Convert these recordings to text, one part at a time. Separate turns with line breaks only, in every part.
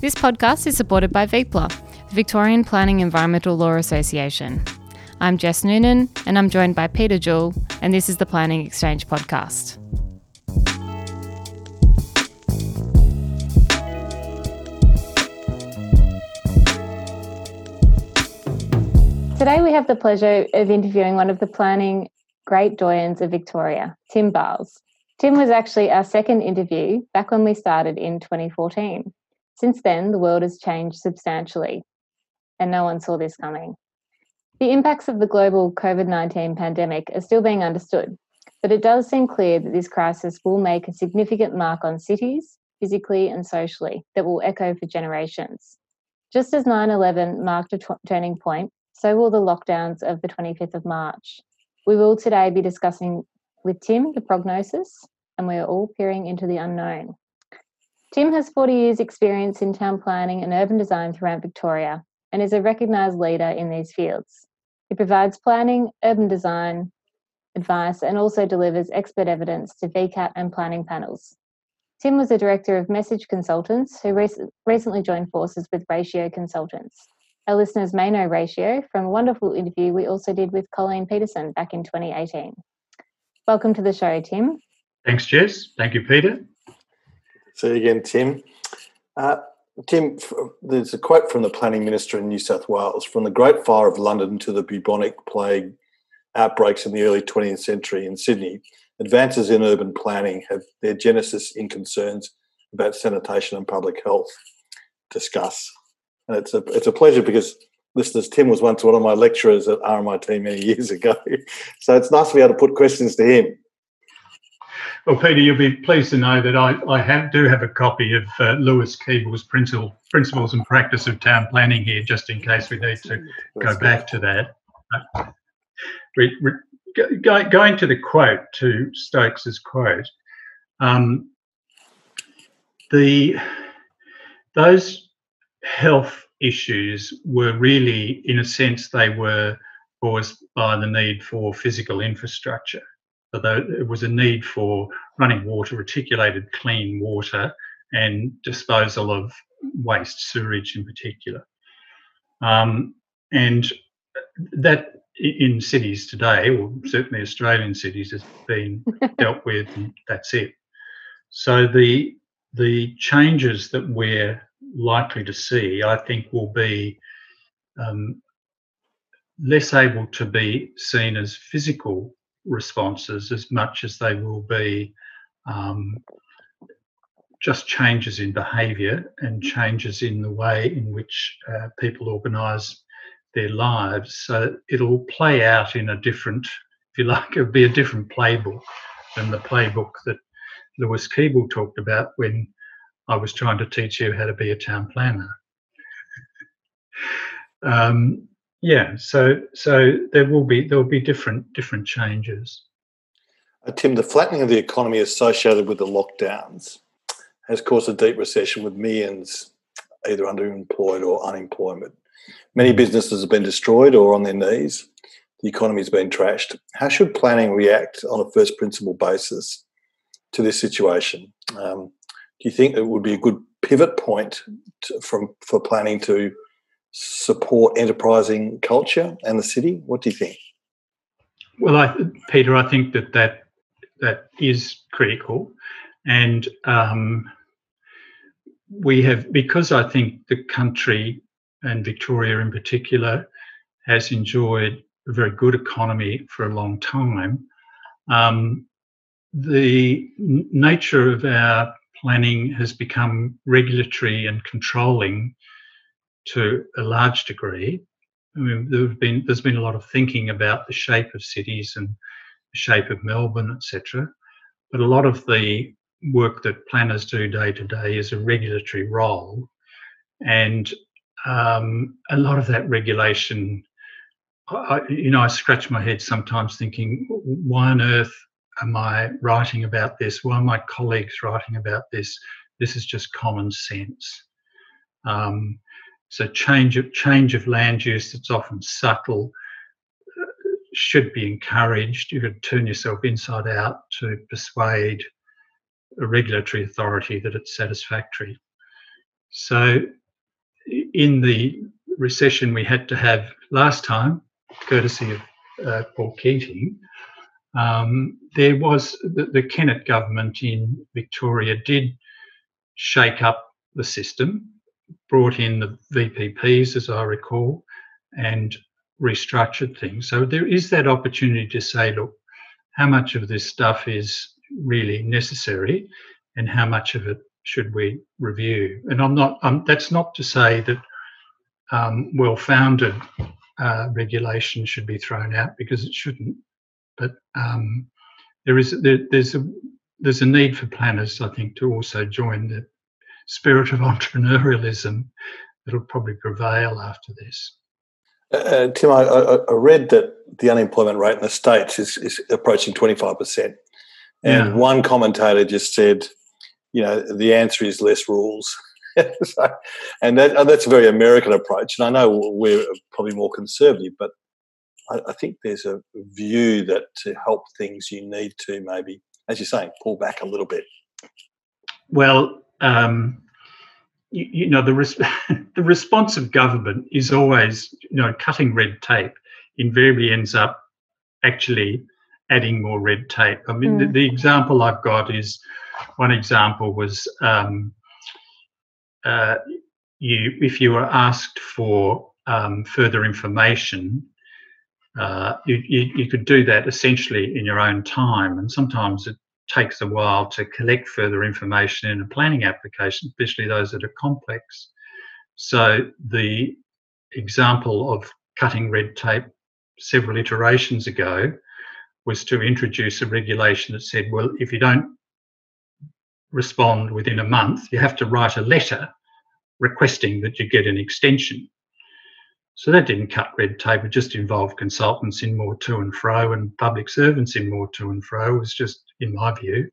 This podcast is supported by VPELA, the Victorian Planning Environmental Law Association. I'm Jess Noonan, and I'm joined by Peter Jewell, and this is the Planning Exchange podcast. Today, we have the pleasure of interviewing one of the planning great doyens of Victoria, Tim Biles. Tim was actually our second interview back when we started in 2014. Since then, the world has changed substantially, and no one saw this coming. The impacts of the global COVID 19 pandemic are still being understood, but it does seem clear that this crisis will make a significant mark on cities, physically and socially, that will echo for generations. Just as 9 11 marked a t- turning point, so will the lockdowns of the 25th of March. We will today be discussing with Tim the prognosis, and we are all peering into the unknown. Tim has 40 years' experience in town planning and urban design throughout Victoria and is a recognised leader in these fields. He provides planning, urban design, advice, and also delivers expert evidence to VCAT and planning panels. Tim was a director of Message Consultants who rec- recently joined forces with Ratio Consultants. Our listeners may know Ratio from a wonderful interview we also did with Colleen Peterson back in 2018. Welcome to the show, Tim.
Thanks, Jess. Thank you, Peter.
See you again, Tim. Uh, Tim, there's a quote from the Planning Minister in New South Wales from the Great Fire of London to the bubonic plague outbreaks in the early 20th century in Sydney. Advances in urban planning have their genesis in concerns about sanitation and public health. Discuss. And it's a it's a pleasure because listeners, Tim was once one of my lecturers at RMIT many years ago. So it's nice to be able to put questions to him.
Well, Peter, you'll be pleased to know that I, I have, do have a copy of uh, Lewis Keeble's principle, Principles and Practice of Town Planning here, just in case we need to go back to that. Go, going to the quote, to Stokes's quote, um, the those health issues were really, in a sense, they were caused by the need for physical infrastructure. So there was a need for running water, reticulated clean water, and disposal of waste, sewage in particular. Um, and that in cities today, or certainly Australian cities, has been dealt with, and that's it. So the the changes that we're likely to see, I think, will be um, less able to be seen as physical responses as much as they will be um, just changes in behaviour and changes in the way in which uh, people organise their lives. So it'll play out in a different, if you like, it'll be a different playbook than the playbook that Lewis Keeble talked about when I was trying to teach you how to be a town planner. um, yeah, so so there will be there will be different different changes.
Uh, Tim, the flattening of the economy associated with the lockdowns has caused a deep recession with millions either underemployed or unemployment. Many businesses have been destroyed or on their knees. The economy has been trashed. How should planning react on a first principle basis to this situation? Um, do you think it would be a good pivot point to, from for planning to support enterprising culture and the city? What do you think?
Well, I, Peter, I think that that that is critical, and um, we have because I think the country and Victoria in particular has enjoyed a very good economy for a long time. Um, the n- nature of our planning has become regulatory and controlling to a large degree. I mean, there have been there's been a lot of thinking about the shape of cities and the shape of Melbourne, etc. But a lot of the work that planners do day to day is a regulatory role, and um, a lot of that regulation, I, you know, I scratch my head sometimes thinking, why on earth am I writing about this? Why are my colleagues writing about this? This is just common sense. Um, so change of change of land use that's often subtle uh, should be encouraged. You could turn yourself inside out to persuade a regulatory authority that it's satisfactory. So, in the recession we had to have last time, courtesy of uh, Paul Keating, um, there was the, the Kennett government in Victoria did shake up the system, brought in the VPPs, as I recall, and restructured things. So there is that opportunity to say, look, how much of this stuff is really necessary and how much of it should we review? And I'm not, um, that's not to say that um, well founded uh, regulation should be thrown out because it shouldn't. But um, there is there, there's a there's a need for planners, I think, to also join the spirit of entrepreneurialism that'll probably prevail after this.
Uh, uh Tim, I, I, read that the unemployment rate in the states is, is approaching twenty five percent, and yeah. one commentator just said, you know, the answer is less rules. so, and that, that's a very American approach. And I know we're probably more conservative, but I, I, think there's a view that to help things, you need to maybe, as you're saying, pull back a little bit.
Well, um, you, you, know, the, res- the response of government is always, you know, cutting red tape invariably ends up actually adding more red tape. I mean, mm. the, the, example I've got is one example was um, uh, you, if you were asked for um, further information, uh, you, you, you, could do that essentially in your own time. And sometimes it takes a while to collect further information in a planning application, especially those that are complex. So the example of cutting red tape several iterations ago was to introduce a regulation that said, well, if you don't respond within a month, you have to write a letter requesting that you get an extension. So that didn't cut red tape, it just involved consultants in more to and fro and public servants in more to and fro. It was just, in my view,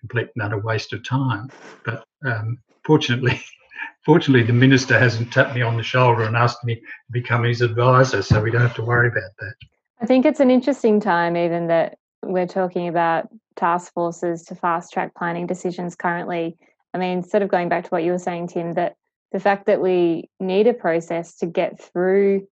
complete and utter waste of time. But um, fortunately, fortunately, the minister hasn't tapped me on the shoulder and asked me to become his advisor, so we don't have to worry about that.
I think it's an interesting time, even that we're talking about task forces to fast track planning decisions currently. I mean, sort of going back to what you were saying, Tim, that the fact that we need a process to get through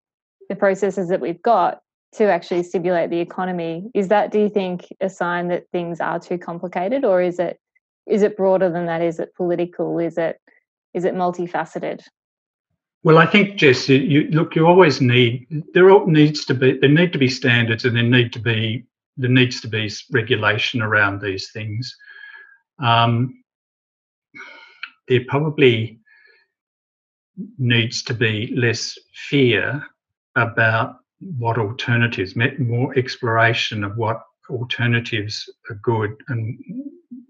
the processes that we've got to actually stimulate the economy. Is that do you think a sign that things are too complicated or is it is it broader than that? Is it political? Is it is it multifaceted?
Well i think jess you look you always need there needs to be there need to be standards and there need to be there needs to be regulation around these things. Um, there probably needs to be less fear about what alternatives, more exploration of what alternatives are good and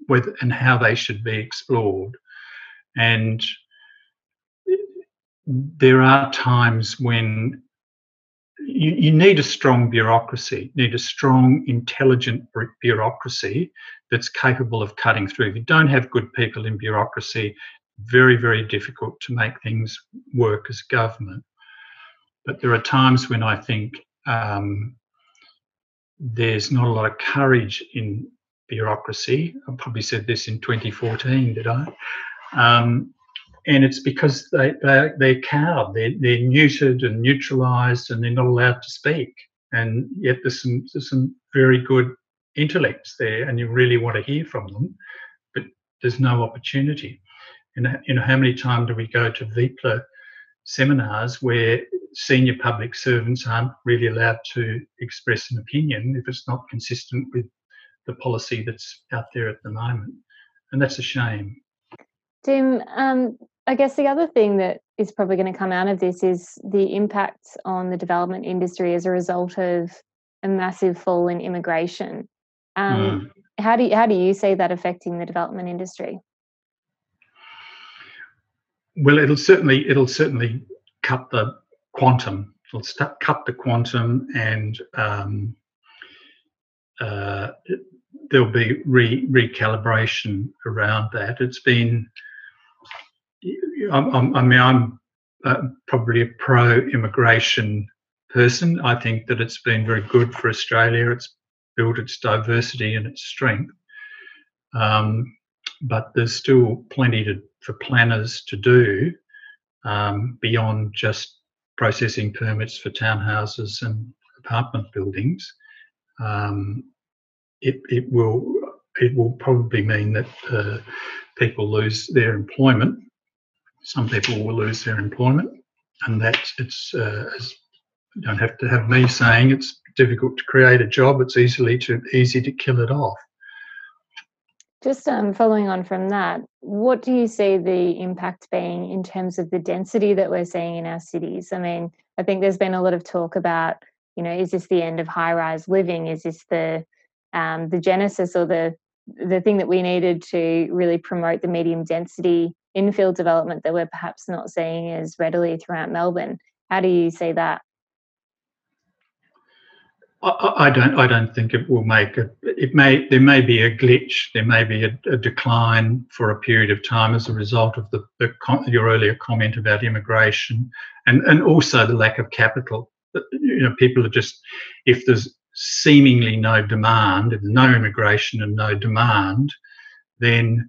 whether and how they should be explored. And there are times when you, you need a strong bureaucracy, need a strong, intelligent bureaucracy that's capable of cutting through. If you don't have good people in bureaucracy, very, very difficult to make things work as government. But there are times when I think um, there's not a lot of courage in bureaucracy. I probably said this in 2014, did I? Um, and it's because they, they, they're cowed, they're, they're neutered and neutralised, and they're not allowed to speak. And yet there's some, there's some very good intellects there, and you really want to hear from them, but there's no opportunity. And you know, how many times do we go to VPELA seminars where senior public servants aren't really allowed to express an opinion if it's not consistent with the policy that's out there at the moment? And that's a shame.
Tim, um, I guess the other thing that is probably going to come out of this is the impact on the development industry as a result of a massive fall in immigration. Um, mm. How do you, how do you see that affecting the development industry?
Well, it'll certainly it'll certainly cut the quantum. It'll st- cut the quantum, and um, uh, there'll be re- recalibration around that. It's been, I'm, I'm, i mean, I'm uh, probably a pro-immigration person. I think that it's been very good for Australia. It's built its diversity and its strength. Um, but there's still plenty to, for planners to do um, beyond just processing permits for townhouses and apartment buildings. Um, it, it will it will probably mean that uh, people lose their employment. Some people will lose their employment, and that it's uh, you don't have to have me saying it's difficult to create a job. It's easily to easy to kill it off.
Just um, following on from that, what do you see the impact being in terms of the density that we're seeing in our cities? I mean, I think there's been a lot of talk about, you know, is this the end of high-rise living? Is this the um, the genesis or the the thing that we needed to really promote the medium density infill development that we're perhaps not seeing as readily throughout Melbourne? How do you see that?
I, don't. I don't think it will make it. It may. There may be a glitch. There may be a, a decline for a period of time as a result of the, the your earlier comment about immigration and and also the lack of capital. Uh, you know, people are just if there's seemingly no demand, if no immigration and no demand, then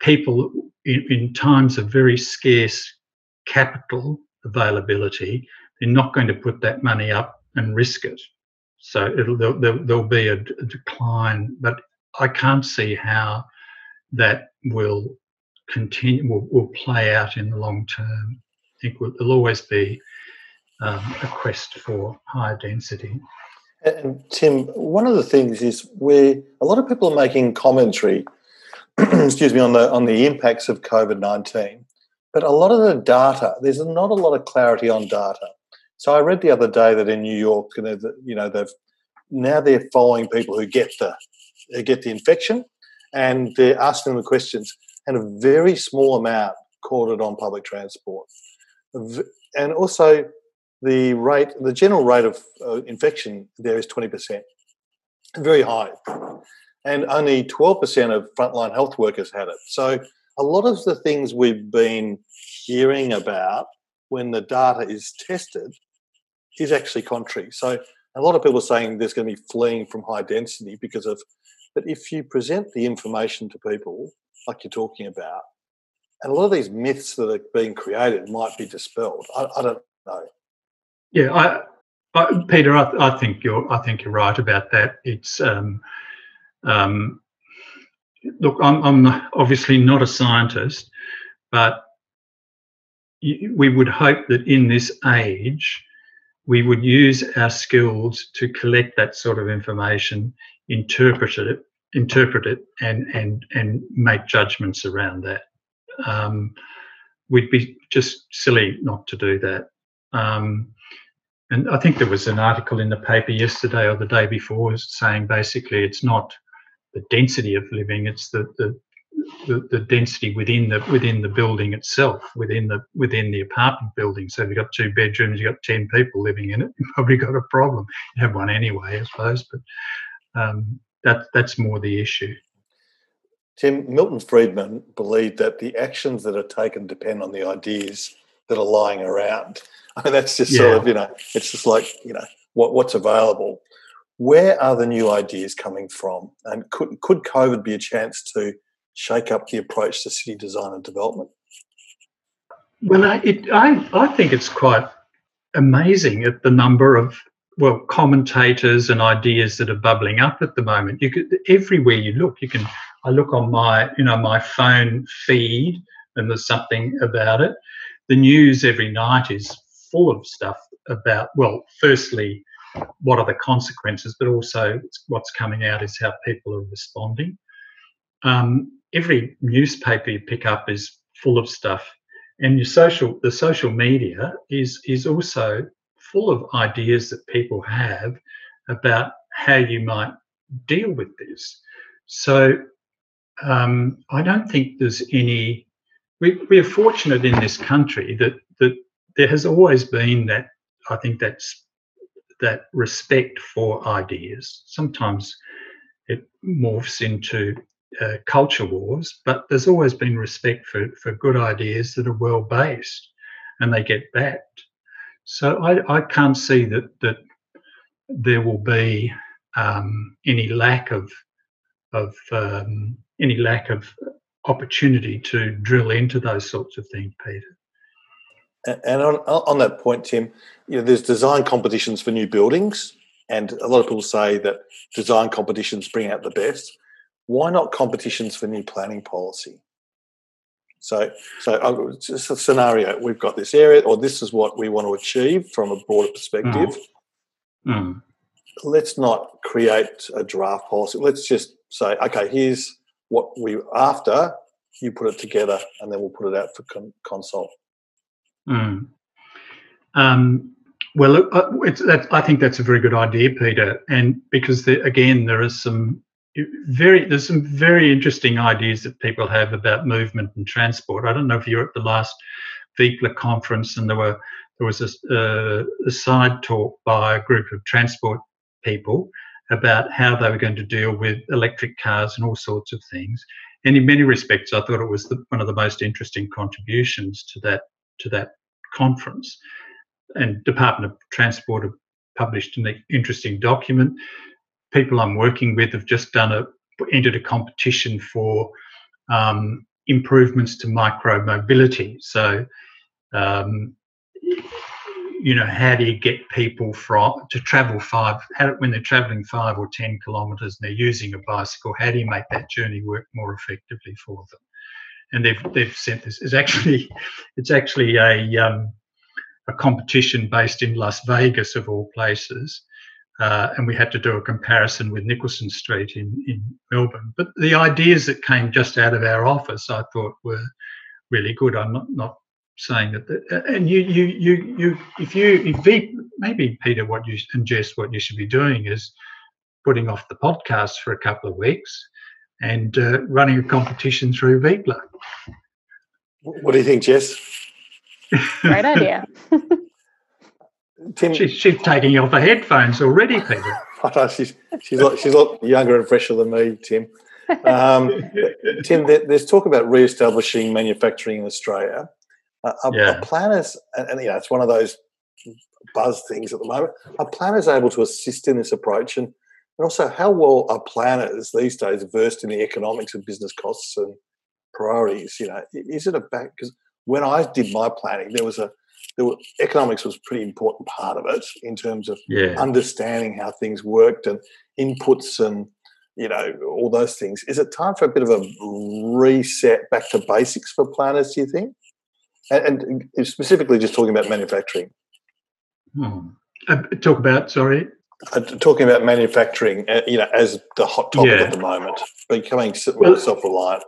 people in, in times of very scarce capital availability, they're not going to put that money up and risk it. So it'll there'll, there'll be a, decline, but I can't see how that will continue will, will play out in the long term. I think there'll always be um, a quest for higher density.
And Tim, one of the things is where a lot of people are making commentary, excuse me, on the on the impacts of COVID nineteen, but a lot of the data, there's not a lot of clarity on data. So I read the other day that in New York, you know, you know they've now they're following people who get the who get the infection, and they're asking them questions, and a very small amount caught it on public transport, and also the rate, the general rate of uh, infection there is twenty percent, very high, and only twelve percent of frontline health workers had it. So a lot of the things we've been hearing about when the data is tested is actually contrary. So a lot of people are saying there's going to be fleeing from high density because of, but if you present the information to people like you're talking about, and a lot of these myths that are being created might be dispelled. I, I don't know.
Yeah, I, I, Peter, I, I, think you're I think you're right about that. It's um, um, look, I'm, I'm obviously not a scientist, but we would hope that in this age we would use our skills to collect that sort of information, interpret it, interpret it, and and and make judgments around that. Um, we'd be just silly not to do that. Um, and I think there was an article in the paper yesterday or the day before saying basically it's not the density of living, it's the, the the, the density within the within the building itself, within the within the apartment building. So if you've got two bedrooms, you've got ten people living in it, you've probably got a problem. You have one anyway, I suppose, but um, that that's more the issue.
Tim Milton Friedman believed that the actions that are taken depend on the ideas that are lying around. I mean, that's just yeah. sort of you know, it's just like you know what what's available. Where are the new ideas coming from? And could could COVID be a chance to shake up the approach to city design and development?
Well, I, it, I, I think it's quite amazing at the number of well commentators and ideas that are bubbling up at the moment. You could everywhere you look, you can. I look on my you know my phone feed, and there's something about it. The news every night is full of stuff about well, firstly, what are the consequences, but also what's coming out is how people are responding. Um, every newspaper you pick up is full of stuff and your social the social media is is also full of ideas that people have about how you might deal with this. So um, i don't think there's any we, we are fortunate in this country that that there has always been that i think that's that respect for ideas. Sometimes it morphs into uh, culture wars, but there's always been respect for, for good ideas that are well based and they get backed. So I, I can't see that that there will be um, any lack of of um, any lack of opportunity to drill into those sorts of things, Peter.
And on, on that point, Tim, you know, there's design competitions for new buildings, and a lot of people say that design competitions bring out the best. Why not competitions for new planning policy? So, so just a scenario: we've got this area, or this is what we want to achieve from a broader perspective.
Mm. Mm.
Let's not create a draft policy. Let's just say, okay, here's what we after. You put it together, and then we'll put it out for con- consult.
Mm. Um, well, uh, I think that's a very good idea, Peter. And because again, there is some very there's some very interesting ideas that people have about movement and transport. I don't know if you're at the last VPELA conference and there were there was a, uh, a side talk by a group of transport people about how they were going to deal with electric cars and all sorts of things. And in many respects, I thought it was the, one of the most interesting contributions to that to that conference. And Department of Transport have published an interesting document people I'm working with have just done a entered a competition for um, improvements to micro mobility. So, um, you know, how do you get people from to travel five how, when they're traveling five or ten kilometres and they're using a bicycle? How do you make that journey work more effectively for them? And they've they've sent this. It's actually it's actually a um, a competition based in Las Vegas of all places uh, and we had to do a comparison with Nicholson Street in, in Melbourne. But the ideas that came just out of our office, I thought were really good. I'm not, not saying that, the, and you, you, you, you, if you, if maybe Peter, what you and Jess, what you should be doing is putting off the podcast for a couple of weeks and uh, running a competition through VPELA.
What do you think, Jess?
Great idea.
Tim, she's, she's taking off her headphones already, Peter.
I know she's she's a lot, she's a lot younger and fresher than me, Tim. Um, Tim, there's talk about re-establishing manufacturing in Australia. Uh, are, yeah. are planners, and, and, you know, it's one of those buzz things at the moment. Are planners able to assist in this approach, and, and also how well are planners these days versed in the economics of business costs and priorities? You know, is it a back? Because when I did my planning, there was a were, economics was a pretty important part of it in terms of yeah. understanding how things worked and inputs and you know all those things. Is it time for a bit of a reset back to basics for planners? Do you think? And, and specifically, just talking about manufacturing.
Hmm. Uh, talk about sorry.
Uh, talking about manufacturing, uh, you know, as the hot topic yeah. at the moment, becoming well, self-reliant.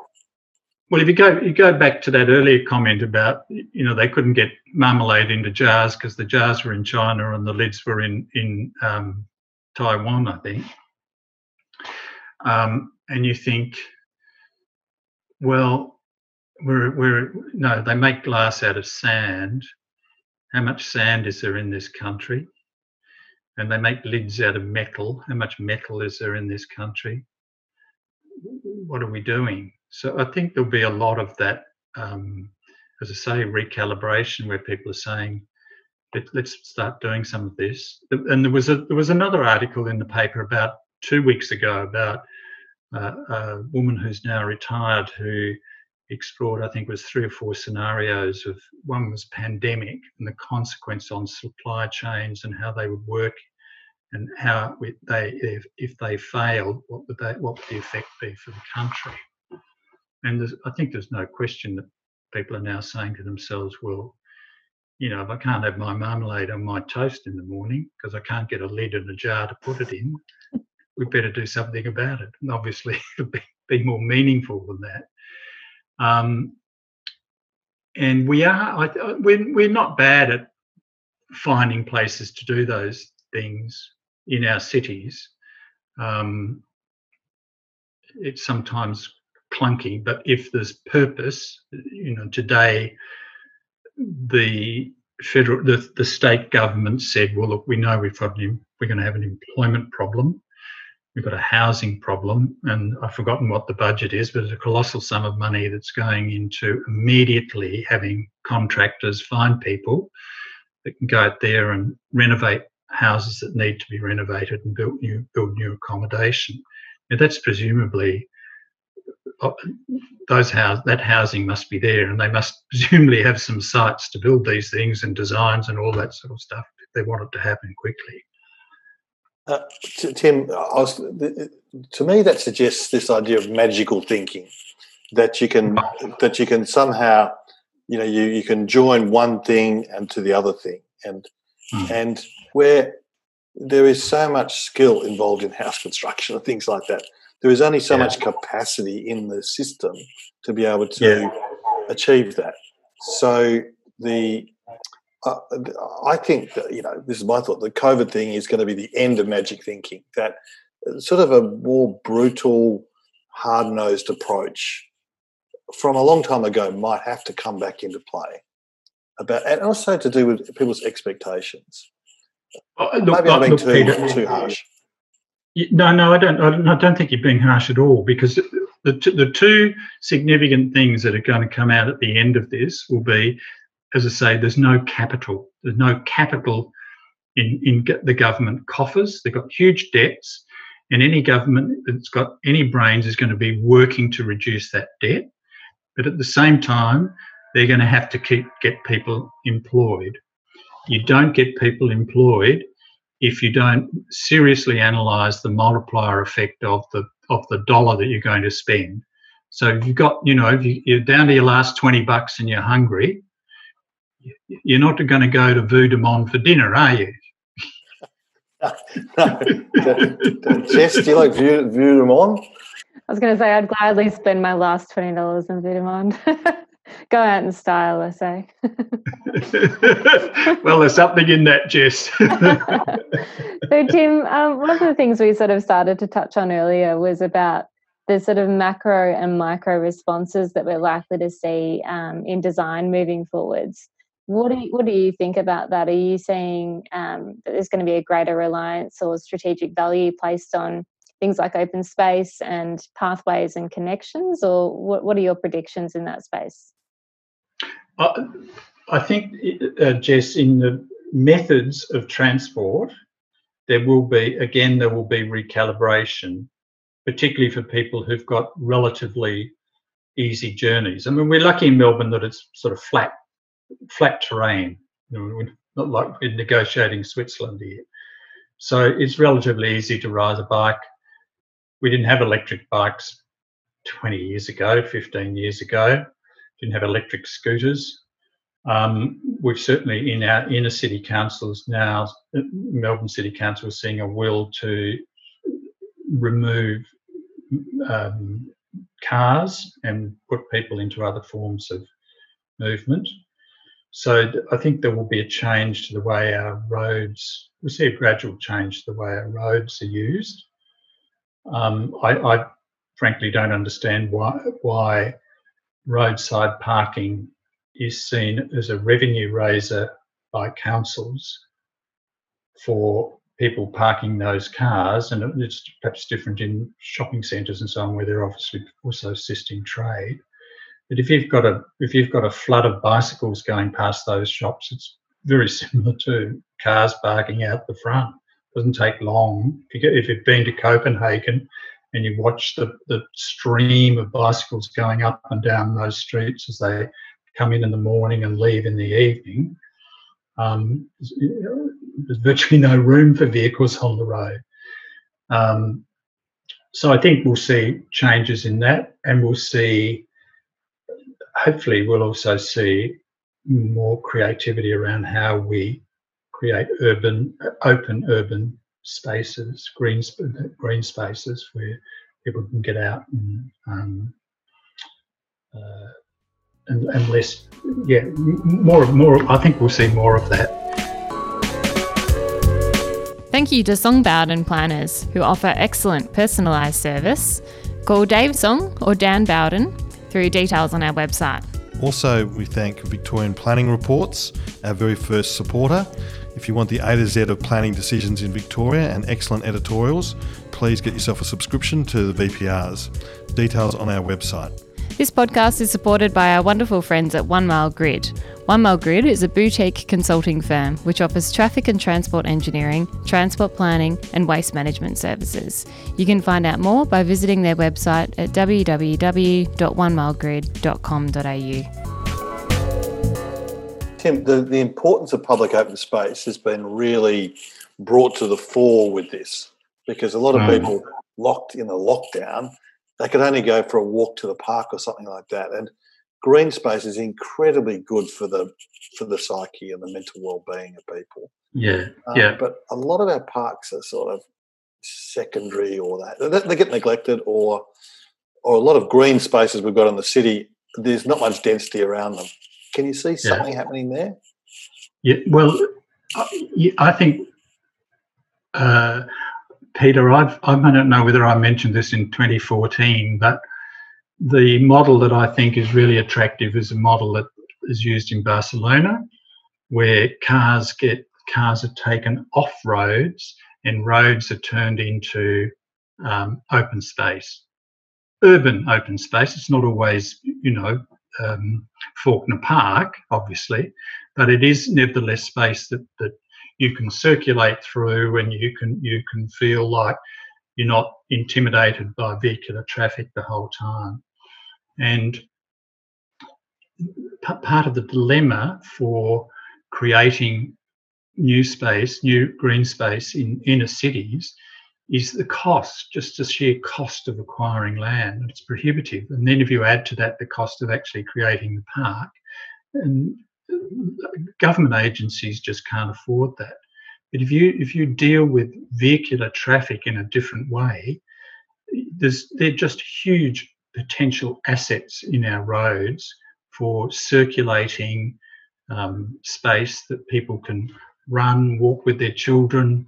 Well, if you go you go back to that earlier comment about you know they couldn't get marmalade into jars because the jars were in China and the lids were in in um, Taiwan, I think. Um, and you think, well, we're we're no, they make glass out of sand. How much sand is there in this country? And they make lids out of metal. How much metal is there in this country? What are we doing? So I think there'll be a lot of that, um, as I say, recalibration where people are saying, Let, us start doing some of this. And there was a there was another article in the paper about two weeks ago about uh, a woman who's now retired who explored, I think, was three or four scenarios of one was pandemic and the consequence on supply chains and how they would work and how they if, if they failed, what would they what would the effect be for the country? And I think there's no question that people are now saying to themselves, well, you know, if I can't have my marmalade on my toast in the morning because I can't get a lid and a jar to put it in, we better do something about it. And obviously, it'll be, be more meaningful than that. Um, and we are, I, we're, we're not bad at finding places to do those things in our cities. Um, it's sometimes clunky, but if there's purpose, you know, today the federal, the, the state government said, well, look, we know we've got an, we're going to have an employment problem. We've got a housing problem, and I've forgotten what the budget is, but it's a colossal sum of money that's going into immediately having contractors find people that can go out there and renovate houses that need to be renovated and build new build new accommodation. Now that's presumably those house that housing must be there, and they must presumably have some sites to build these things and designs and all that sort of stuff if they want it to happen quickly.
Uh, Tim, was, to me that suggests this idea of magical thinking that you can that you can somehow you know you, you can join one thing and to the other thing and mm. and where there is so much skill involved in house construction and things like that there is only so yeah. much capacity in the system to be able to yeah. achieve that so the uh, I think that, you know this is my thought. The COVID thing is going to be the end of magic thinking. That uh, sort of a more brutal, hard nosed approach from a long time ago might have to come back into play. About and also to do with people's expectations.
Uh, look, Maybe I'm being too, Peter, too harsh. No, no, I don't. I don't think you're being harsh at all because the the two significant things that are going to come out at the end of this will be, as I say, there's no capital. There's no capital in in the government coffers. They've got huge debts, and any government that's got any brains is going to be working to reduce that debt. But at the same time, they're going to have to keep get people employed. You don't get people employed if you don't seriously analyze the multiplier effect of the of the dollar that you're going to spend. So if you've got, you know, if you, are down to your last 20 bucks and you're hungry, you're not going to go to Vue de for dinner, are you?
no. Jess, do you like Vue, Vue?
I was going to say I'd gladly spend my last twenty dollars in Vue de Monde. Go out in style, I say.
well, there's something in that, Jess.
so, Tim, um, one of the things we sort of started to touch on earlier was about the sort of macro and micro responses that we're likely to see um, in design moving forwards. What do you, what do you think about that? Are you seeing um, that there's going to be a greater reliance or strategic value placed on things like open space and pathways and connections, or what, what are your predictions in that space?
I think, uh, Jess, in the methods of transport, there will be, again, there will be recalibration, particularly for people who've got relatively easy journeys. I mean, we're lucky in Melbourne that it's sort of flat, flat terrain. We're not like we're negotiating Switzerland here. So it's relatively easy to ride a bike we didn't have electric bikes 20 years ago, 15 years ago. Didn't have electric scooters. Um, we've certainly in our inner city councils now, Melbourne City Council is seeing a will to remove um, cars and put people into other forms of movement. So I think there will be a change to the way our roads, we'll see a gradual change to the way our roads are used. Um, I, I, frankly don't understand why why roadside parking is seen as a revenue raiser by councils for people parking those cars, and it's perhaps different in shopping centres and so on, where they're obviously also assisting trade. But if you've got a if you've got a flood of bicycles going past those shops, it's very similar to cars parking out the front It doesn't take long. If, you you've been to Copenhagen and you watch the, the stream of bicycles going up and down those streets as they come in in the morning and leave in the evening, um, there's virtually no room for vehicles on the road. Um, so I think we'll see changes in that, and we'll see. Hopefully, we'll also see more creativity around how we create urban, open urban spaces, green green spaces where people can get out and um, uh, and, and less, yeah, more more. I think we'll see more of that.
Thank you to Song Bowden Planners, who offer excellent personalised service. Call Dave Song or Dan Bowden through details on our website.
Also, we thank Victorian Planning Reports, our very first supporter. If you want the A to Z of planning decisions in Victoria and excellent editorials, please get yourself a subscription to the VPRs. Details on our website.
This podcast is supported by our wonderful friends at One Mile Grid. One Mile Grid is a boutique consulting firm which offers traffic and transport engineering, transport planning, and waste management services. You can find out more by visiting their website at www.onemilegrid.com.au.
Tim, the, the importance of public open space has been really brought to the fore with this because a lot of
Mm.
people locked in a lockdown, they could only go for a walk to the park or something like that. And green space is incredibly good for the for the psyche and the mental well-being of people.
Yeah,
Um,
yeah.
But a lot of our parks are sort of secondary or that they, they get neglected or or a lot of green spaces we've got in the city. There's not much density around them. Can you see something happening there?
Yeah, well, I, I think, uh, Peter, I've, I don't know whether I mentioned this in 2014, but the model that I think is really attractive is a model that is used in Barcelona, where cars get cars are taken off roads and roads are turned into um, open space, urban open space. It's not always, you know, um, Fawkner Park, obviously, but it is nevertheless space that, that you can circulate through and you can you can feel like you're not intimidated by vehicular traffic the whole time. And part of the dilemma for creating new space, new green space in inner cities is the cost, just the sheer cost of acquiring land. It's prohibitive. And then if you add to that the cost of actually creating the park, and government agencies just can't afford that. But if you if you deal with vehicular traffic in a different way, there's they're just huge potential assets in our roads for circulating um, space that people can run, walk with their children.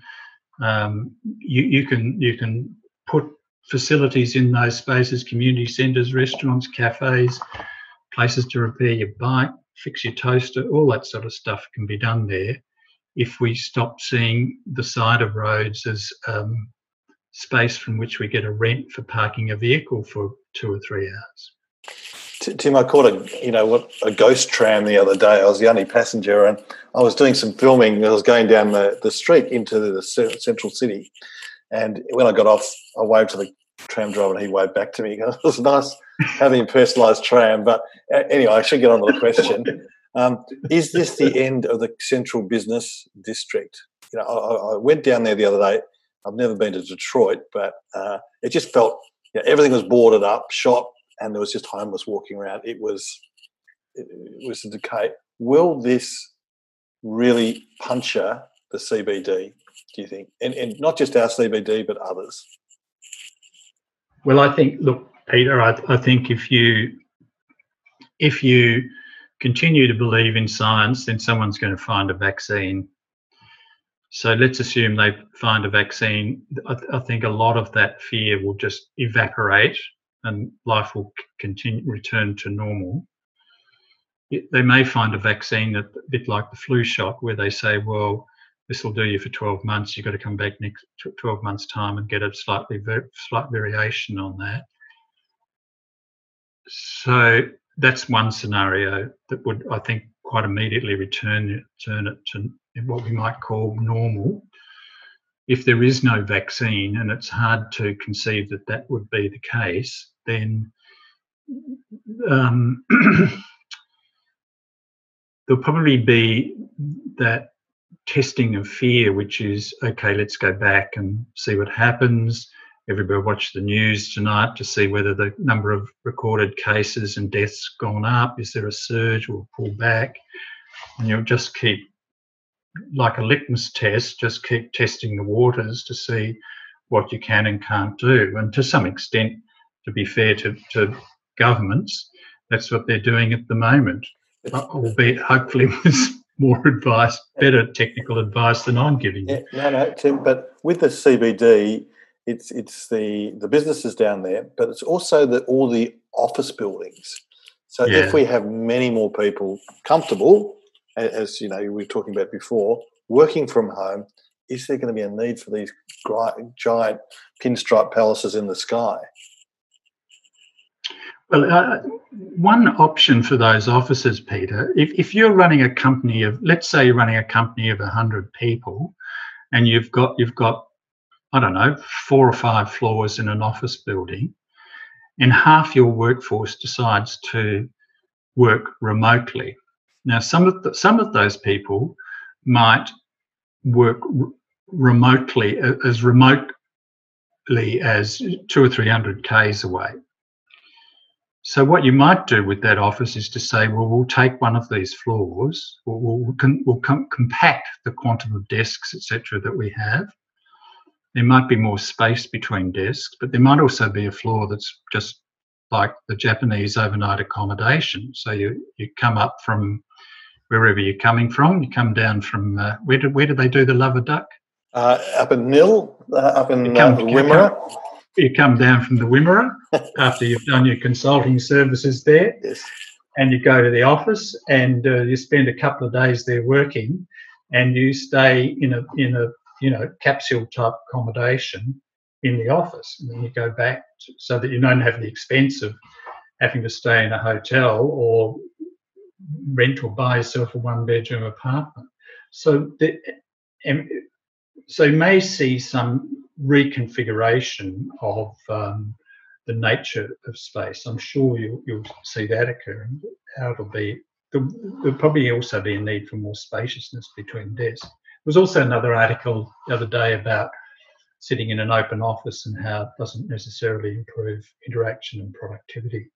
Um, you, you can you can put facilities in those spaces, community centres, restaurants, cafes, places to repair your bike, fix your toaster, all that sort of stuff can be done there if we stop seeing the side of roads as um, space from which we get a rent for parking a vehicle for two or three hours.
Tim, I caught a you know what a ghost tram the other day. I was the only passenger, and I was doing some filming. I was going down the, the street into the central city, and when I got off, I waved to the tram driver, and he waved back to me. It was nice having a personalised tram. But uh, anyway, I should get on to the question. Um, is this the end of the central business district? You know, I, I went down there the other day. I've never been to Detroit, but uh, it just felt you know, everything was boarded up, shop, and there was just homeless walking around. It was it, it was a decay. Will this really puncture the CBD? Do you think, and, and not just our CBD, but others?
Well, I think, look, Peter, I, I think if you if you continue to believe in science, then someone's going to find a vaccine. So let's assume they find a vaccine. I, th- I think a lot of that fear will just evaporate, and life will continue return to normal. It, they may find a vaccine that a bit like the flu shot, where they say, "Well, this will do you for 12 months. You've got to come back next 12 months' time and get a slightly ver- slight variation on that." So that's one scenario that would, I think, quite immediately return turn it to what we might call normal. If there is no vaccine, and it's hard to conceive that that would be the case, then um, there'll probably be that testing of fear, which is okay, let's go back and see what happens. Everybody watch the news tonight to see whether the number of recorded cases and deaths gone up. Is there a surge? We'll pull back, and you'll just keep, like a litmus test, just keep testing the waters to see what you can and can't do. And to some extent, to be fair to, to governments, that's what they're doing at the moment, uh, albeit hopefully with more advice, better technical advice than I'm giving you.
Yeah, no, no, Tim. But with the CBD, it's it's the the businesses down there, but it's also the all the office buildings. So
Yeah.
if we have many more people comfortable, as you know we were talking about before, working from home, is there going to be a need for these giant pinstripe palaces in the sky?
Well, uh, one option for those officers, Peter, if, if you're running a company of, let's say you're running a company of 100 people and you've got, you've got, I don't know, four or five floors in an office building, and half your workforce decides to work remotely. Now, some of the, some of those people might work remotely as remotely as two or three hundred k's away. So what you might do with that office is to say, well, we'll take one of these floors, we'll, we'll, we'll com- compact the quantum of desks, etc., that we have. There might be more space between desks, but there might also be a floor that's just like the Japanese overnight accommodation. So you you come up from wherever you're coming from. You come down from uh, where did where do they do the love duck?
Uh, up in Nhill, uh, up in
come-
uh, Wimmera.
You come down from the Wimmera after you've done your consulting services there,
Yes.
and you go to the office and uh, you spend a couple of days there working, and you stay in a in a you know capsule type accommodation in the office, and then you go back to, so that you don't have the expense of having to stay in a hotel or rent or buy yourself a one bedroom apartment. So the, so you may see some reconfiguration of um, the nature of space. I'm sure you'll, you'll see that occurring. How it'll be, there- there'll probably also be a need for more spaciousness between desks. There was also another article the other day about sitting in an open office and how it doesn't necessarily improve interaction and productivity.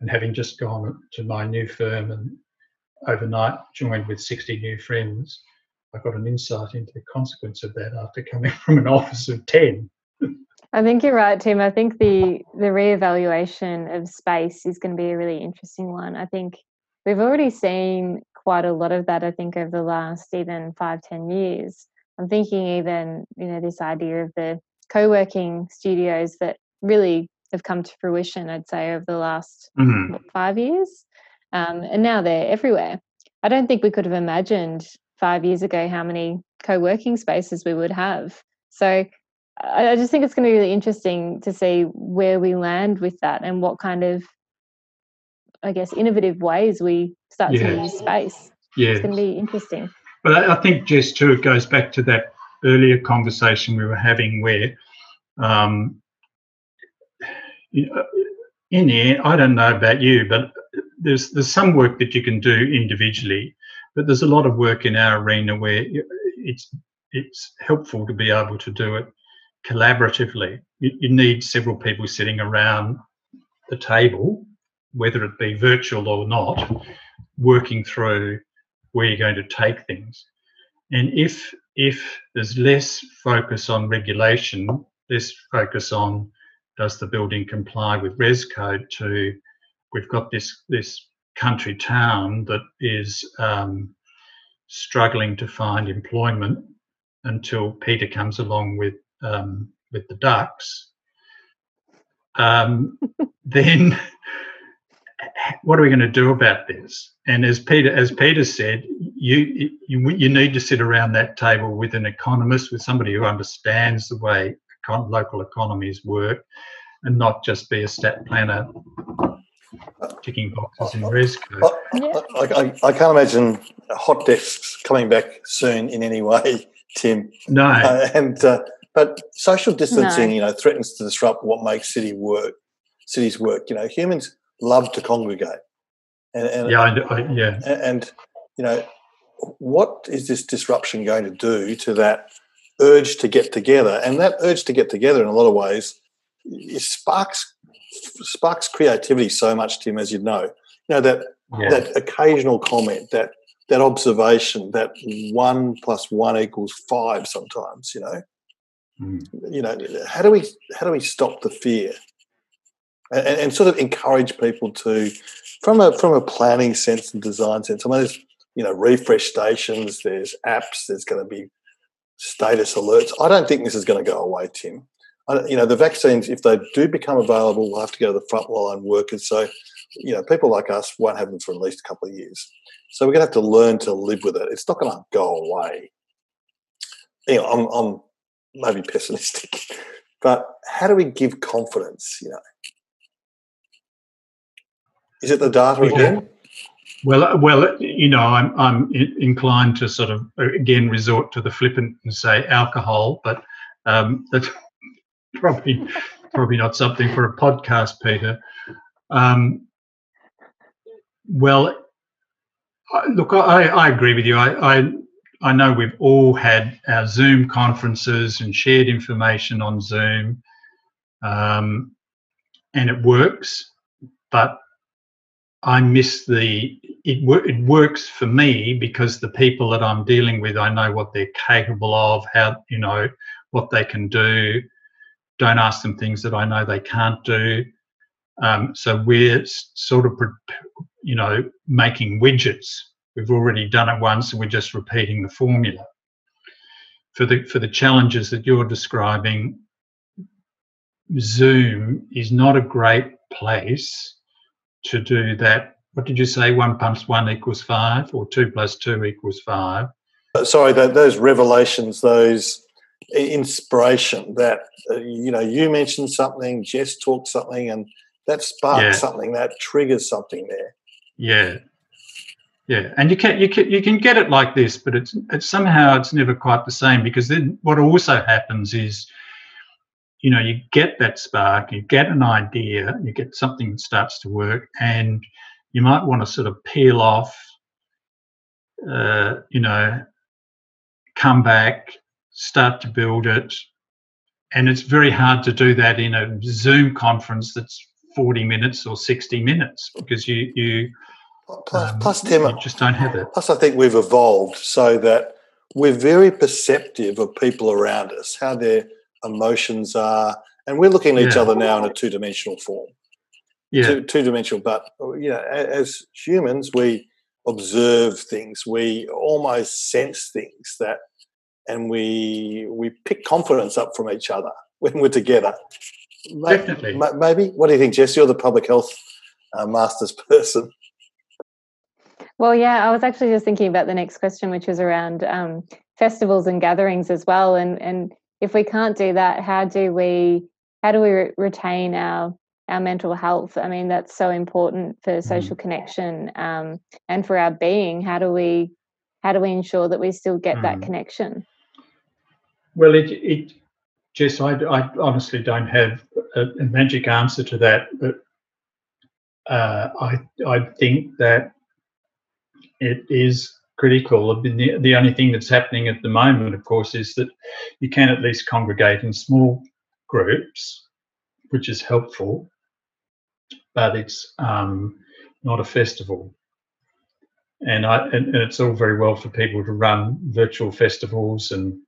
And having just gone to my new firm and overnight joined with 60 new friends, I got an insight into the consequence of that after coming from an office of 10.
I think you're right, Tim. I think the the reevaluation of space is going to be a really interesting one. I think we've already seen quite a lot of that. I think over the last even five, ten years. I'm thinking even you know this idea of the co-working studios that really have come to fruition. I'd say over the last
Mhm.
what, five years, um, and now they're everywhere. I don't think we could have imagined five years ago how many co-working spaces we would have. So I just think it's going to be really interesting to see where we land with that and what kind of, I guess, innovative ways we start to use space.
Yeah.
It's going to be interesting.
But I, think, Jess, too, it goes back to that earlier conversation we were having where, um, you know, in the end, I don't know about you, but there's there's some work that you can do individually, but there's a lot of work in our arena where it's it's helpful to be able to do it collaboratively. You, you need several people sitting around the table, whether it be virtual or not, working through where you're going to take things. And if if there's less focus on regulation, less focus on does the building comply with ResCode to we've got this this country town that is um, struggling to find employment until Peter comes along with um, with the ducks, um, then what are we going to do about this? And as Peter as Peter said, you you you need to sit around that table with an economist, with somebody who understands the way local economies work, and not just be a stat planner ticking boxes in ResCode.
I, I, I, I can't imagine hot desks coming back soon in any way, Tim.
No,
Uh, and uh, but social distancing,
No.
you know, threatens to disrupt what makes city work. Cities work. You know, humans love to congregate, and and,
yeah, I, I, yeah,
and, and you know, what is this disruption going to do to that urge to get together? And that urge to get together, in a lot of ways, it sparks sparks creativity so much, Tim, as you know. You know that
yeah.
that occasional comment, that that observation, that one plus one equals five. Sometimes, you know,
Mm.
you know, how do we how do we stop the fear and, and sort of encourage people to, from a from a planning sense and design sense. I mean, there's you know refresh stations, there's apps, there's going to be status alerts. I don't think this is going to go away, Tim. You know, the vaccines, if they do become available, will have to go to the frontline workers. So, you know, people like us won't have them for at least a couple of years. So we're going to have to learn to live with it. It's not going to go away. You know, I'm, I'm maybe pessimistic, but how do we give confidence? You know, Is it the data again?
Well, well, you know, I'm I'm inclined to sort of again resort to the flippant and say alcohol, but um, that's probably probably not something for a podcast, Peter. Um, well, I- look, I, I agree with you. I, I I know we've all had our Zoom conferences and shared information on Zoom, um, and it works, but I miss the it. It works for me because the people that I'm dealing with, I know what they're capable of, how you know what they can do. Don't ask them things that I know they can't do. Um, so we're sort of, you know, making widgets. We've already done it once, and we're just repeating the formula. For the for the challenges that you're describing, Zoom is not a great place to do that. What did you say? One plus one equals five, or two plus two equals five?
Sorry, those revelations, those inspiration that uh, you know you mentioned something, Jess talked something, and that sparks
Yeah.
something, that triggers something there.
Yeah, yeah, and you can you can you can get it like this, but it's it's somehow it's never quite the same because then what also happens is, you know, you get that spark, you get an idea, you get something that starts to work, and you might want to sort of peel off, uh, you know, come back, start to build it, and it's very hard to do that in a Zoom conference that's 40 minutes or 60 minutes because you you
Plus,
um,
plus Tim,
you just don't have it.
plus I think we've evolved so that we're very perceptive of people around us, how their emotions are, and we're looking at each other now in a two-dimensional form.
Yeah,
two, two-dimensional but you know as humans we observe things we almost sense things that and we we pick confidence up from each other when we're together
Definitely.
ma- maybe what do you think jess you're the public health uh, masters person
Well, yeah, I was actually just thinking about the next question, which was around um, festivals and gatherings as well. And and if we can't do that, how do we how do we re- retain our our mental health? I mean, that's so important for social connection um, and for our being. How do we how do we ensure that we still get that
Mm.
connection?
Well, it, it Jess, I, I honestly don't have a, a magic answer to that, but uh, I I think that it is critical. i The, the only thing that's happening at the moment, of course, is that you can at least congregate in small groups, which is helpful, but it's um, not a festival. And I and, and it's all very well for people to run virtual festivals and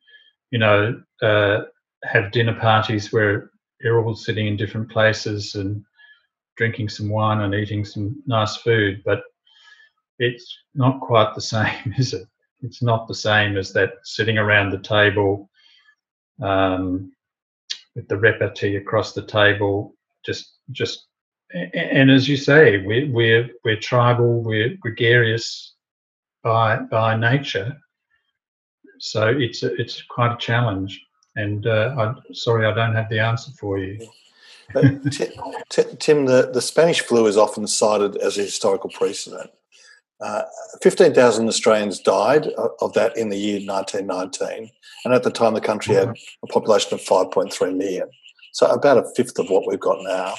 you know uh, have dinner parties where you're all sitting in different places and drinking some wine and eating some nice food, but it's not quite the same, is it? It's not the same as that sitting around the table um, with the repartee across the table, just just and as you say, we're we're we're tribal, we're gregarious by by nature, so it's a, it's quite a challenge. And uh, I'm sorry, I don't have the answer for you.
Tim, the, the Spanish flu is often cited as a historical precedent. Uh, 15,000 Australians died of that in the year 1919, and at the time the country had a population of 5.3 million, so about a fifth of what we've got now.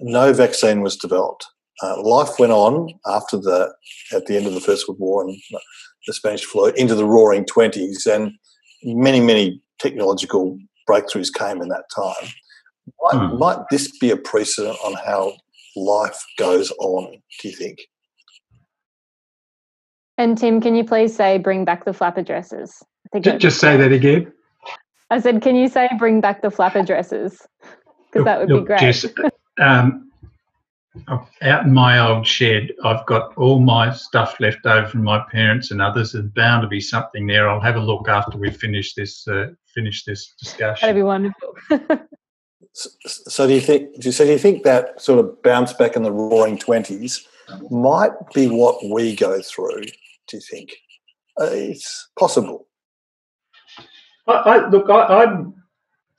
No vaccine was developed. Uh, life went on after the at the end of the First World War and the Spanish flu into the Roaring Twenties, and many many technological breakthroughs came in that time. Might,
Hmm.
might this be a precedent on how life goes on? Do you think?
And Tim, can you please say bring back the flapper dresses? I think
Ju- Just say that again.
I said, can you say bring back the flapper dresses? Because that would be great.
Jess, um, out in my old shed, I've got all my stuff left over from my parents and others. There's bound to be something there. I'll have a look after we finish this uh, finish this discussion.
That'd be wonderful.
S- s- So do you think? do you- So do you think that sort of bounce back in the Roaring Twenties might be what we go through? Do you think uh, it's possible?
I, I look. I, I'm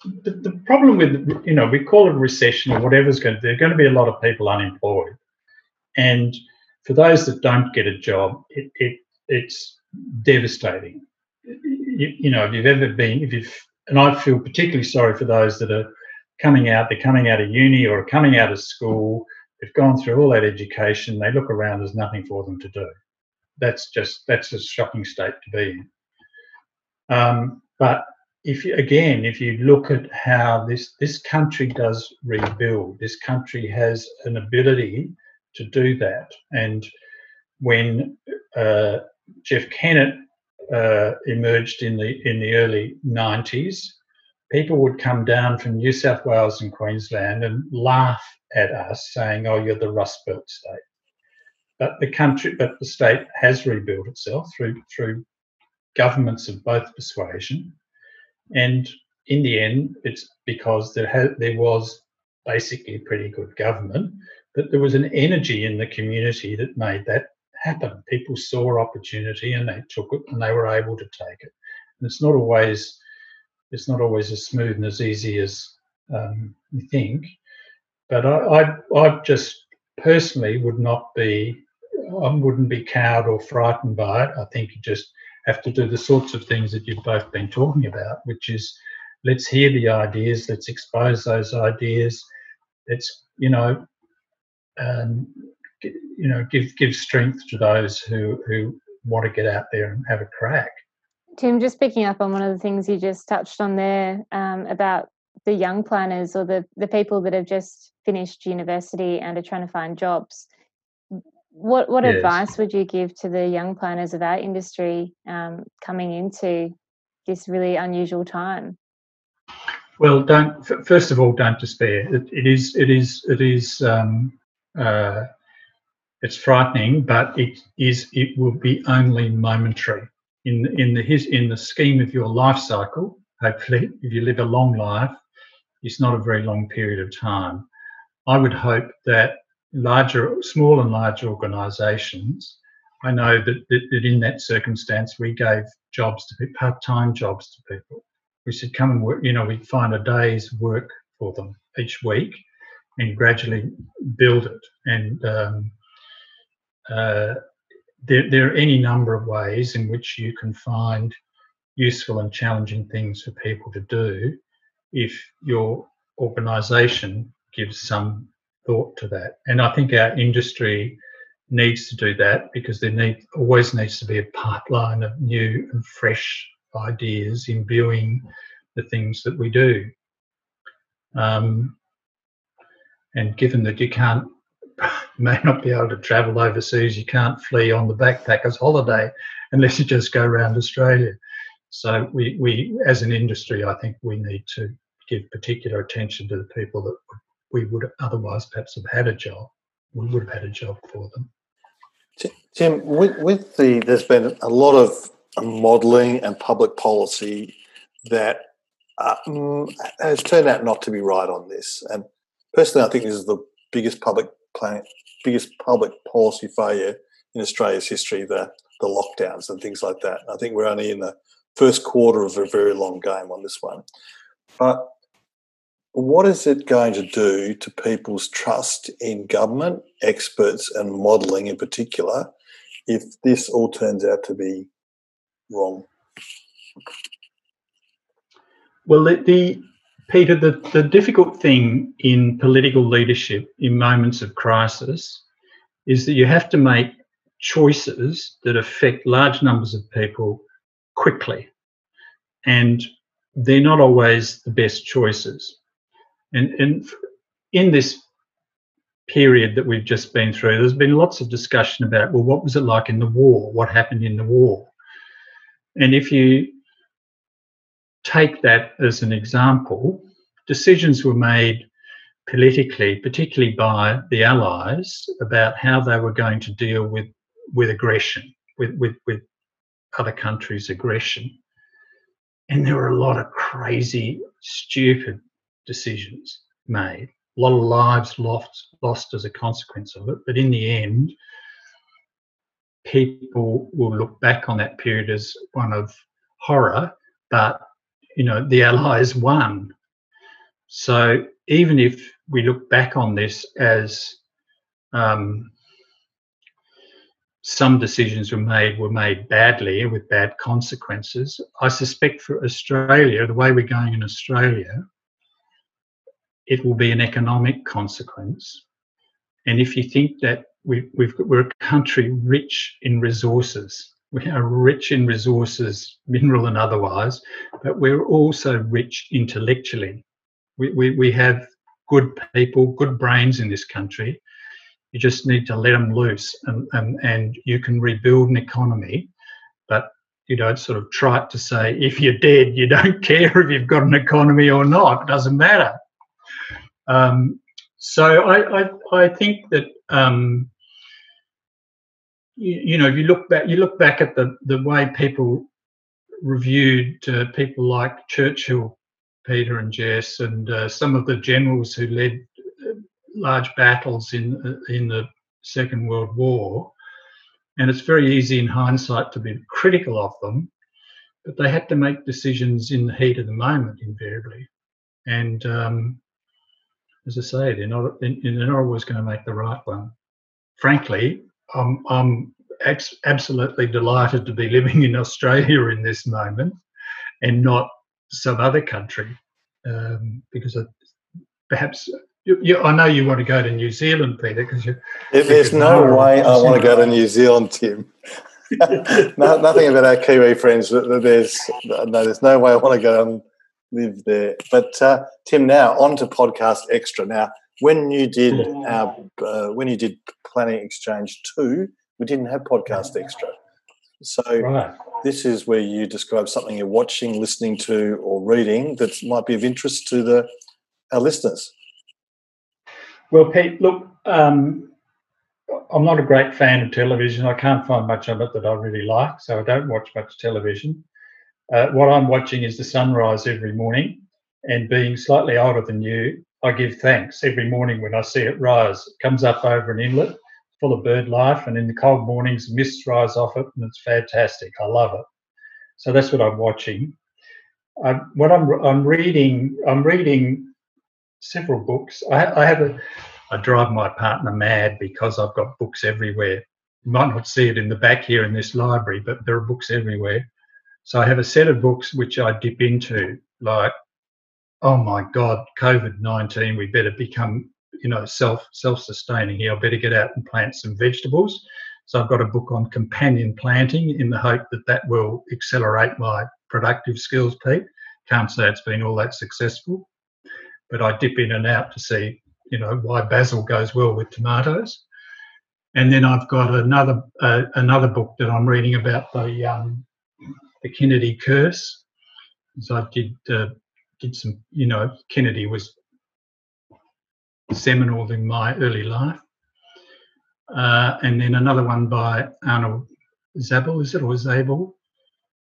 the, the problem with you know we call it a recession or whatever's going. to There are going to be a lot of people unemployed, And for those that don't get a job, it, it it's devastating. You, you, know, if you've ever been, if you've, and I feel particularly sorry for those that are coming out, they're coming out of uni or coming out of school, they've gone through all that education, they look around, there's nothing for them to do. That's just, that's a shocking state to be in. Um, but if you, again, if you look at how this this country does rebuild, this country has an ability to do that. And when uh, Jeff Kennett uh, emerged in the in the early 90s, people would come down from New South Wales and Queensland and laugh at us, saying, "Oh, you're the Rust Belt state." But the country, but the state has rebuilt itself through through governments of both persuasion, and in the end, it's because there had there was basically pretty good government, but there was an energy in the community that made that happen. People saw opportunity and they took it and they were able to take it. And it's not always it's not always as smooth and as easy as um, you think. But I, I, I just personally would not be I wouldn't be cowed or frightened by it. I think you just have to do the sorts of things that you've both been talking about, which is let's hear the ideas, let's expose those ideas, let's you know, um, you know, give give strength to those who who want to get out there and have a crack.
Tim, just picking up on one of the things you just touched on there um, about the young planners or the the people that have just finished university and are trying to find jobs. What what yes. advice would you give to the young planners of our industry um, coming into this really unusual time?
Well, don't. First of all, don't despair. it, it is. It is. It is. Um, uh, it's frightening, but it is. It will be only momentary in in the his in the scheme of your life cycle. Hopefully, if you live a long life, it's not a very long period of time. I would hope that larger, small and large organisations. I know that, that, that in that circumstance we gave jobs to part-time jobs to people. We said, come and work. You know, we find a day's work for them each week, and gradually build it. And um, uh, there, there are any number of ways in which you can find useful and challenging things for people to do if your organisation gives some thought to that. And I think our industry needs to do that because there need always needs to be a pipeline of new and fresh ideas imbuing the things that we do. Um, and given that you can't may not be able to travel overseas, you can't flee on the backpackers holiday unless you just go around Australia. So we, we as an industry, I think we need to give particular attention to the people that we would otherwise perhaps have had a job. We would have had a job for them.
Tim, with, with the there's been a lot of modelling and public policy that uh, mm, has turned out not to be right on this. And personally, I think this is the biggest public plan, biggest public policy failure in Australia's history. The the lockdowns and things like that. I think we're only in the first quarter of a very long game on this one. But what is it going to do to people's trust in government, experts, and modelling in particular if this all turns out to be wrong?
Well, the, Peter, the, the difficult thing in political leadership in moments of crisis is that you have to make choices that affect large numbers of people quickly. And they're not always the best choices. And, and in this period that we've just been through, there's been lots of discussion about, well, what was it like in the war? What happened in the war? And if you take that as an example, decisions were made politically, particularly by the Allies, about how they were going to deal with, with aggression, with, with, with other countries' aggression. And there were a lot of crazy, stupid decisions made. A lot of lives lost lost as a consequence of it. But in the end, people will look back on that period as one of horror. But you know, the Allies won. So even if we look back on this as um, some decisions were made were made badly with bad consequences. I suspect for Australia, the way we're going in Australia, it will be an economic consequence. And if you think that we, we're a country rich in resources, we are rich in resources, mineral and otherwise, but we're also rich intellectually. We, we, we have good people, good brains in this country. You just need to let them loose and, and, and you can rebuild an economy. But you it's sort of trite to say if you're dead, you don't care if you've got an economy or not, it doesn't matter. Um, so I, I, I, think that um, you, you, know, you look back, you look back at the the way people reviewed uh, people like Churchill Peter and Jess, and uh, some of the generals who led uh, large battles in uh, in the Second World War. And it's very easy in hindsight to be critical of them, but they had to make decisions in the heat of the moment, invariably. And um, as I say, they're not they're not always going to make the right one. Frankly, I'm I'm absolutely delighted to be living in Australia in this moment, and not some other country um, because I, perhaps you, you, I know you want to go to New Zealand, Peter, because you.
There's no way I want to go to New Zealand, Tim. no, nothing about our Kiwi friends. There's no, there's no way I want to go and live there. But uh, Tim, now on to podcast extra. Now, when you did our, uh, when you did Planning Exchange two, we didn't have podcast extra. So right. this is where you describe something you're watching, listening to, or reading that might be of interest to the our listeners.
Well, Pete, look, um, I'm not a great fan of television. I can't find much of it that I really like, so I don't watch much television. Uh, what I'm watching is the sunrise every morning, and being slightly older than you, I give thanks every morning when I see it rise. It comes up over an inlet full of bird life, and in the cold mornings, mists rise off it, and it's fantastic. I love it. So that's what I'm watching. I, what I'm I'm reading, I'm reading several books. I, I have a, I drive my partner mad because I've got books everywhere. You might not see it in the back here in this library, but there are books everywhere. So I have a set of books which I dip into, like, oh my God, COVID 19, we better become you know self self sustaining here. I better get out and plant some vegetables. So I've got a book on companion planting in the hope that that will accelerate my productive skills, Pete. Can't say it's been all that successful, but I dip in and out to see you know why basil goes well with tomatoes. And then I've got another uh, another book that I'm reading about the um, the Kennedy curse. So I did uh, did some you know Kennedy was seminal in my early life. Uh, and then another one by Arnold Zable, is it, or Zable,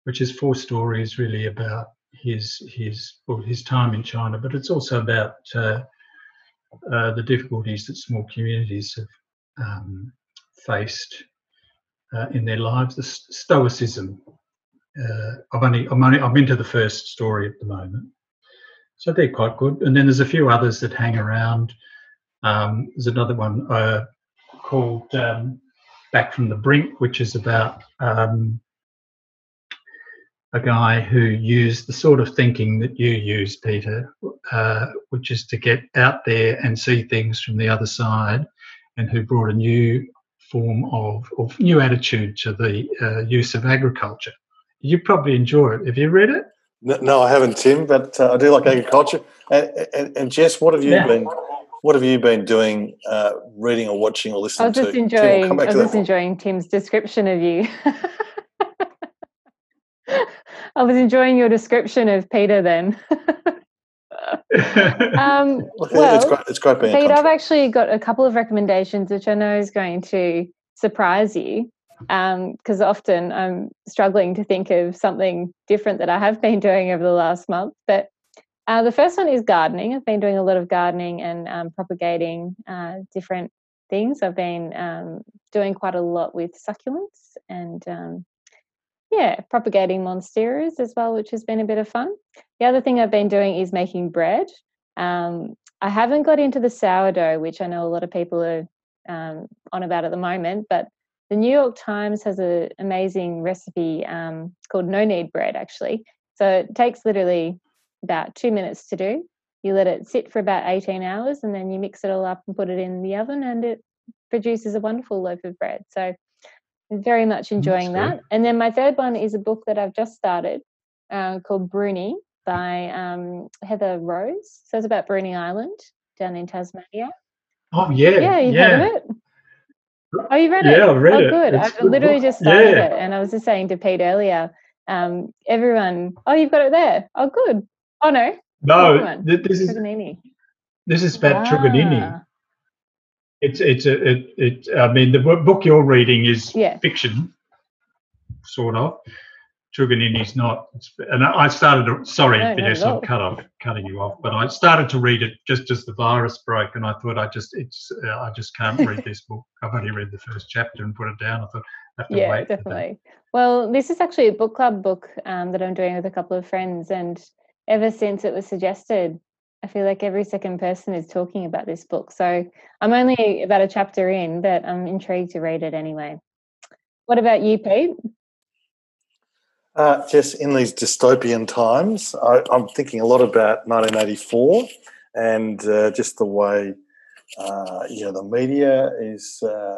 which is four stories really about his his well, his time in China, but it's also about uh, uh, the difficulties that small communities have um, faced uh, in their lives. The stoicism. Uh, I've only I'm only I'm into the first story at the moment, so they're quite good. And then there's a few others that hang around. Um, there's another one uh, called um, Back from the Brink, which is about um, a guy who used the sort of thinking that you use, Peter, uh, which is to get out there and see things from the other side, and who brought a new form of, of new attitude to the uh, use of agriculture. You probably enjoy it. Have you read it?
No, no I haven't, Tim, but uh, I do like agriculture. And, and, and Jess, what have you yeah. been what have you been doing, uh, reading or watching or listening
to? I was just to? enjoying. Tim, I was just enjoying Tim's description of you. I was enjoying your description of Peter then. um, well,
it's great, it's great being
Pete, I've actually got a couple of recommendations which I know is going to surprise you because um, often I'm struggling to think of something different that I have been doing over the last month. But uh, the first one is gardening. I've been doing a lot of gardening and um, propagating uh, different things. I've been um, doing quite a lot with succulents and um, yeah, propagating monsteras as well, which has been a bit of fun. The other thing I've been doing is making bread. Um, I haven't got into the sourdough, which I know a lot of people are um, on about at the moment, but The New York Times has an amazing recipe um, called no knead bread, actually. So it takes literally about two minutes to do. You let it sit for about 18 hours and then you mix it all up and put it in the oven and it produces a wonderful loaf of bread. So I'm very much enjoying that. And then my third one is a book that I've just started uh, called Bruny by um, Heather Rose. So it's about Bruny Island down in Tasmania.
Oh yeah,
Yeah, you've
yeah.
heard of it? Oh, you read it?
Yeah, I read
oh,
it.
good.
It's
I've
good
literally
book.
just started
Yeah.
it, and I was just saying to Pete earlier. Um, everyone, oh, you've got it there. Oh, good. Oh no,
No, th- this is
Truganini.
this is about Truganini.
Ah,
It's it's a it, it I mean the book you're reading is
Yeah.
fiction, sort of. Truganini's not, and I started. To, sorry,
No,
Vanessa,
at
I'm
all.
cut off, cutting you off. But I started to read it just as the virus broke, and I thought I just it's uh, I just can't read this book. I've only read the first chapter and put it down. I thought I have to
yeah,
wait.
definitely. Well, this is actually a book club book um, that I'm doing with a couple of friends, and ever since it was suggested, I feel like every second person is talking about this book. So I'm only about a chapter in, but I'm intrigued to read it anyway. What about you, Pete?
Uh, just in these dystopian times, I, I'm thinking a lot about 1984 and uh, just the way uh, you know the media is uh,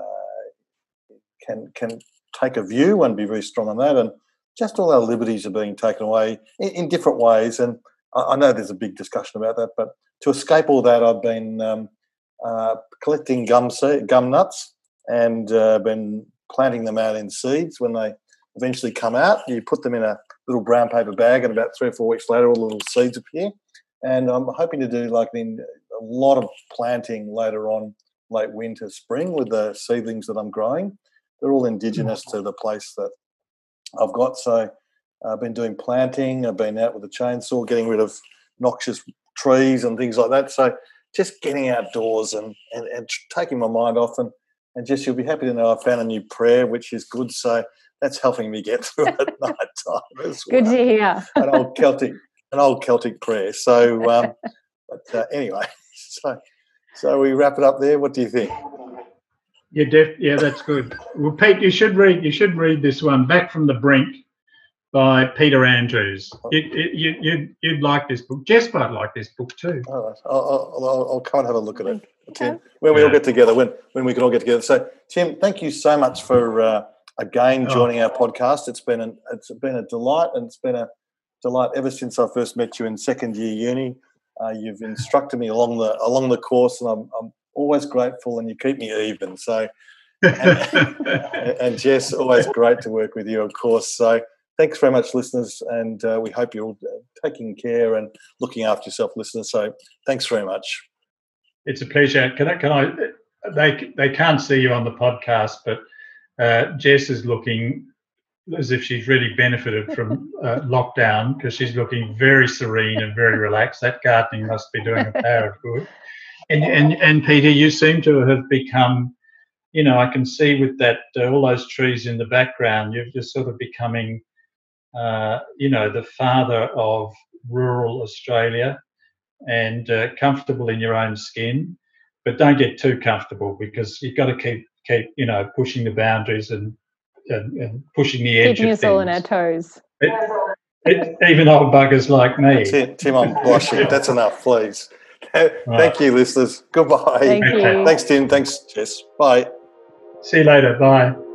can can take a view and be very strong on that, and just all our liberties are being taken away in, in different ways. And I, I know there's a big discussion about that, but to escape all that, I've been um, uh, collecting gum gum nuts and uh, been planting them out in seeds when they eventually come out. You put them in a little brown paper bag, and about three or four weeks later, all the little seeds appear. And I'm hoping to do like in a lot of planting later on, late winter, spring, with the seedlings that I'm growing. They're all indigenous to the place that I've got. So I've been doing planting. I've been out with a chainsaw, getting rid of noxious trees and things like that. So just getting outdoors and, and, and taking my mind off and and just you'll be happy to know I found a new prayer, which is good. So that's helping me get through at night time as
Good to hear.
An old Celtic, an old Celtic prayer. So, um, but uh, anyway, so so we wrap it up there. What do you think?
Yeah, def- yeah, that's good. Well, Pete, you should read. You should read this one, "Back from the Brink," by Peter Andrews. You, you, you'd, you'd like this book. Jess might like this book too.
All right, I'll, I'll, I'll, I'll come and have a look at it, Tim.
Okay.
When we all get together, when when we can all get together. So, Tim, thank you so much for uh, again
Oh.
joining our podcast. It's been an it's been a delight, and it's been a delight ever since I first met you in second year uni. Uh, you've instructed me along the along the course, and I'm, I'm always grateful, and you keep me even. So, and, and Jess, always great to work with you, of course. So, thanks very much, listeners, and uh, we hope you're all uh, taking care and looking after yourself, listeners. So, thanks very much.
it's a pleasure. Can I? Can I? They they can't see you on the podcast, but uh, Jess is looking as if she's really benefited from uh, lockdown because she's looking very serene and very relaxed. That gardening must be doing a power of good. And and and Peter, you seem to have become, you know, I can see with that uh, all those trees in the background. You're just sort of becoming, uh, you know, the father of rural Australia and uh, comfortable in your own skin, but don't get too comfortable because you've got to keep keep you know pushing the boundaries and and, and pushing the edge
Keeping
of
us all on our toes.
It- it- even old buggers like me.
Tim, Tim, I'm blushing. That's enough, please. Thank you, listeners. Goodbye.
Thank
Okay.
you.
Thanks, Tim. Thanks, Jess. Bye.
See you later. Bye.